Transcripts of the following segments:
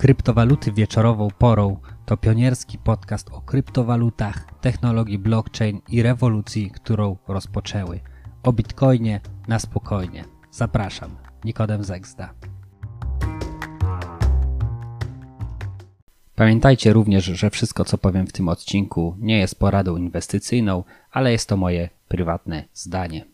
Kryptowaluty wieczorową porą to pionierski podcast o kryptowalutach, technologii blockchain i rewolucji, którą rozpoczęły. O bitcoinie na spokojnie. Zapraszam, Nikodem Zegzda. Pamiętajcie również, że wszystko co powiem w tym odcinku nie jest poradą inwestycyjną, ale jest to moje prywatne zdanie.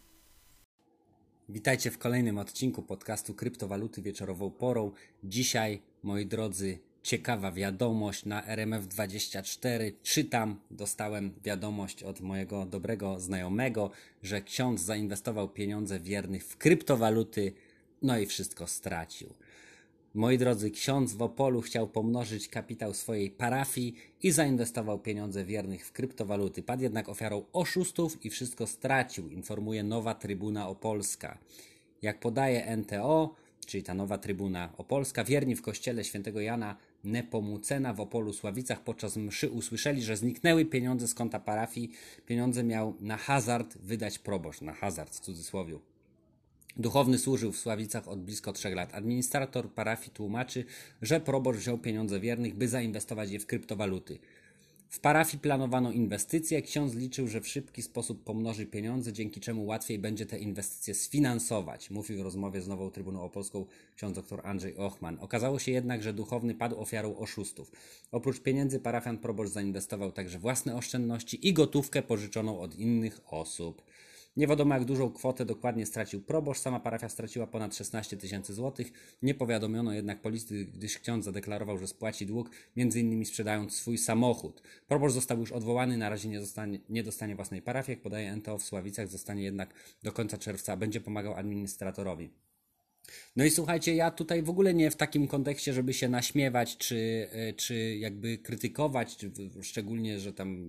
Witajcie w kolejnym odcinku podcastu Kryptowaluty wieczorową porą. Dzisiaj, moi drodzy, ciekawa wiadomość na RMF24. Czytam, dostałem wiadomość od mojego dobrego znajomego, że ksiądz zainwestował pieniądze wiernych w kryptowaluty, no i wszystko stracił. Moi drodzy, ksiądz w Opolu chciał pomnożyć kapitał swojej parafii i zainwestował pieniądze wiernych w kryptowaluty. Padł jednak ofiarą oszustów i wszystko stracił, informuje Nowa Trybuna Opolska. Jak podaje NTO, czyli ta Nowa Trybuna Opolska, wierni w kościele świętego Jana Nepomucena w Opolu Sławicach podczas mszy usłyszeli, że zniknęły pieniądze z konta parafii. Pieniądze miał na hazard wydać proboszcz, na hazard w cudzysłowie. Duchowny służył w Sławicach od blisko trzech lat. Administrator parafii tłumaczy, że proboszcz wziął pieniądze wiernych, by zainwestować je w kryptowaluty. W parafii planowano inwestycje. Ksiądz liczył, że w szybki sposób pomnoży pieniądze, dzięki czemu łatwiej będzie te inwestycje sfinansować. Mówił w rozmowie z Nową Trybuną Opolską ksiądz dr Andrzej Ochman. Okazało się jednak, że duchowny padł ofiarą oszustów. Oprócz pieniędzy parafian proboszcz zainwestował także własne oszczędności i gotówkę pożyczoną od innych osób. Nie wiadomo, jak dużą kwotę dokładnie stracił proboszcz. Sama parafia straciła ponad 16 tysięcy złotych. Nie powiadomiono jednak policji, gdyż ksiądz zadeklarował, że spłaci dług, innymi sprzedając swój samochód. Proboszcz został już odwołany, na razie nie, zostanie, nie dostanie własnej parafii. Jak podaje NTO w Sławicach, zostanie jednak do końca czerwca, będzie pomagał administratorowi. No i słuchajcie, ja tutaj w ogóle nie w takim kontekście, żeby się naśmiewać, czy, e, czy jakby krytykować, czy szczególnie, że tam,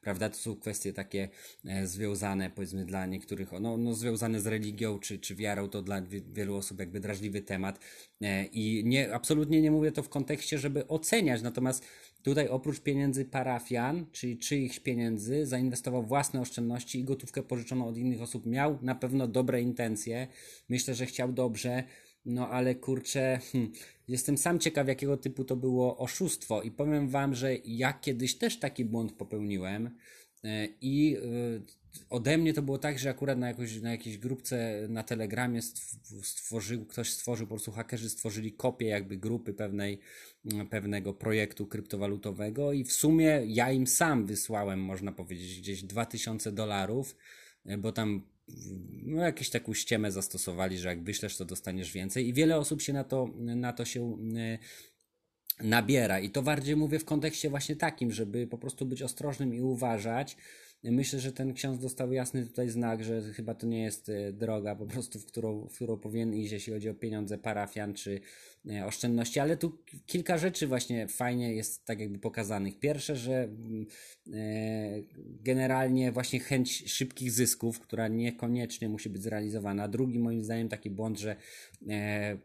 prawda, to są kwestie takie e, związane, powiedzmy, dla niektórych, no, no związane z religią, czy, czy wiarą, to dla wielu osób jakby drażliwy temat. E, I nie, absolutnie nie mówię to w kontekście, żeby oceniać, natomiast Tutaj oprócz pieniędzy parafian, czyli czyichś pieniędzy, zainwestował własne oszczędności i gotówkę pożyczoną od innych osób. Miał na pewno dobre intencje. Myślę, że chciał dobrze, no ale kurczę, hmm, jestem sam ciekaw, jakiego typu to było oszustwo. I powiem Wam, że ja kiedyś też taki błąd popełniłem. E, I e, ode mnie to było tak, że akurat na, jakoś, na jakiejś grupce na Telegramie stworzył, ktoś stworzył, po prostu hakerzy stworzyli kopię jakby grupy pewnej, pewnego projektu kryptowalutowego i w sumie ja im sam wysłałem, można powiedzieć, gdzieś 2000 dolarów, e, bo tam no, jakieś taką ściemę zastosowali, że jak wyślesz, to dostaniesz więcej i wiele osób się na to, na to się nabiera. I to bardziej mówię w kontekście właśnie takim, żeby po prostu być ostrożnym i uważać, Myślę, że ten ksiądz dostał jasny tutaj znak, że chyba to nie jest e, droga po prostu, w którą, w którą powinien iść, jeśli chodzi o pieniądze parafian czy e, oszczędności, ale tu kilka rzeczy właśnie fajnie jest tak jakby pokazanych. Pierwsze, że mm, e, generalnie właśnie chęć szybkich zysków, która niekoniecznie musi być zrealizowana. Drugi moim zdaniem taki błąd, że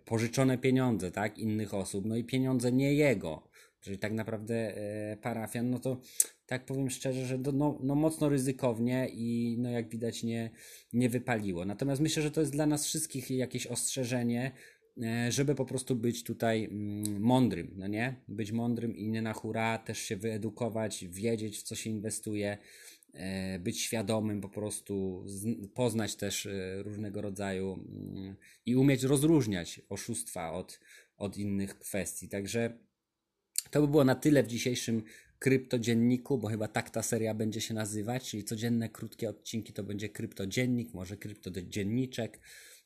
pożyczone pieniądze, tak, innych osób, no i pieniądze nie jego, czyli tak naprawdę parafian, no to tak powiem szczerze, że no, no mocno ryzykownie i no jak widać nie, nie wypaliło. Natomiast myślę, że to jest dla nas wszystkich jakieś ostrzeżenie, e, żeby po prostu być tutaj mm, mądrym, no nie? Być mądrym i nie na hura, też się wyedukować, wiedzieć w co się inwestuje, e, być świadomym po prostu, poznać też e, różnego rodzaju mm, i umieć rozróżniać oszustwa od, od innych kwestii. Także to by było na tyle w dzisiejszym kryptodzienniku, bo chyba tak ta seria będzie się nazywać, czyli codzienne krótkie odcinki to będzie kryptodziennik, może kryptodzienniczek.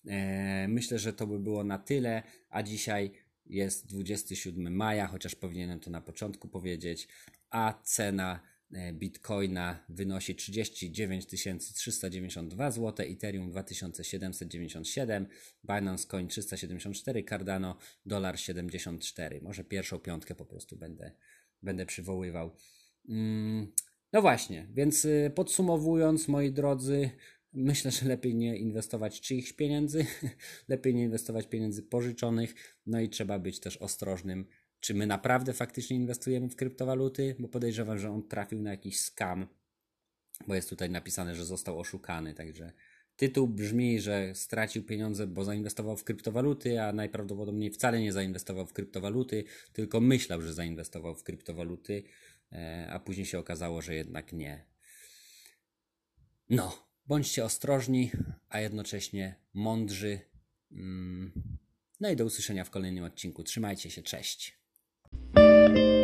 E, myślę, że to by było na tyle, a dzisiaj jest 27 maja, chociaż powinienem to na początku powiedzieć, a cena Bitcoina wynosi 39 392 zł, Ethereum 2797, Binance Coin 374, Cardano dolar 74. Może pierwszą piątkę po prostu będę będę przywoływał. Mm, no właśnie, więc y, podsumowując, moi drodzy, myślę, że lepiej nie inwestować czyichś pieniędzy, lepiej nie inwestować pieniędzy pożyczonych, no i trzeba być też ostrożnym, czy my naprawdę faktycznie inwestujemy w kryptowaluty, bo podejrzewam, że on trafił na jakiś scam, bo jest tutaj napisane, że został oszukany, także Tytuł brzmi, że stracił pieniądze, bo zainwestował w kryptowaluty, a najprawdopodobniej wcale nie zainwestował w kryptowaluty, tylko myślał, że zainwestował w kryptowaluty, e, a później się okazało, że jednak nie. No, bądźcie ostrożni, a jednocześnie mądrzy. Mm, no i do usłyszenia w kolejnym odcinku. Trzymajcie się, cześć. Thank you.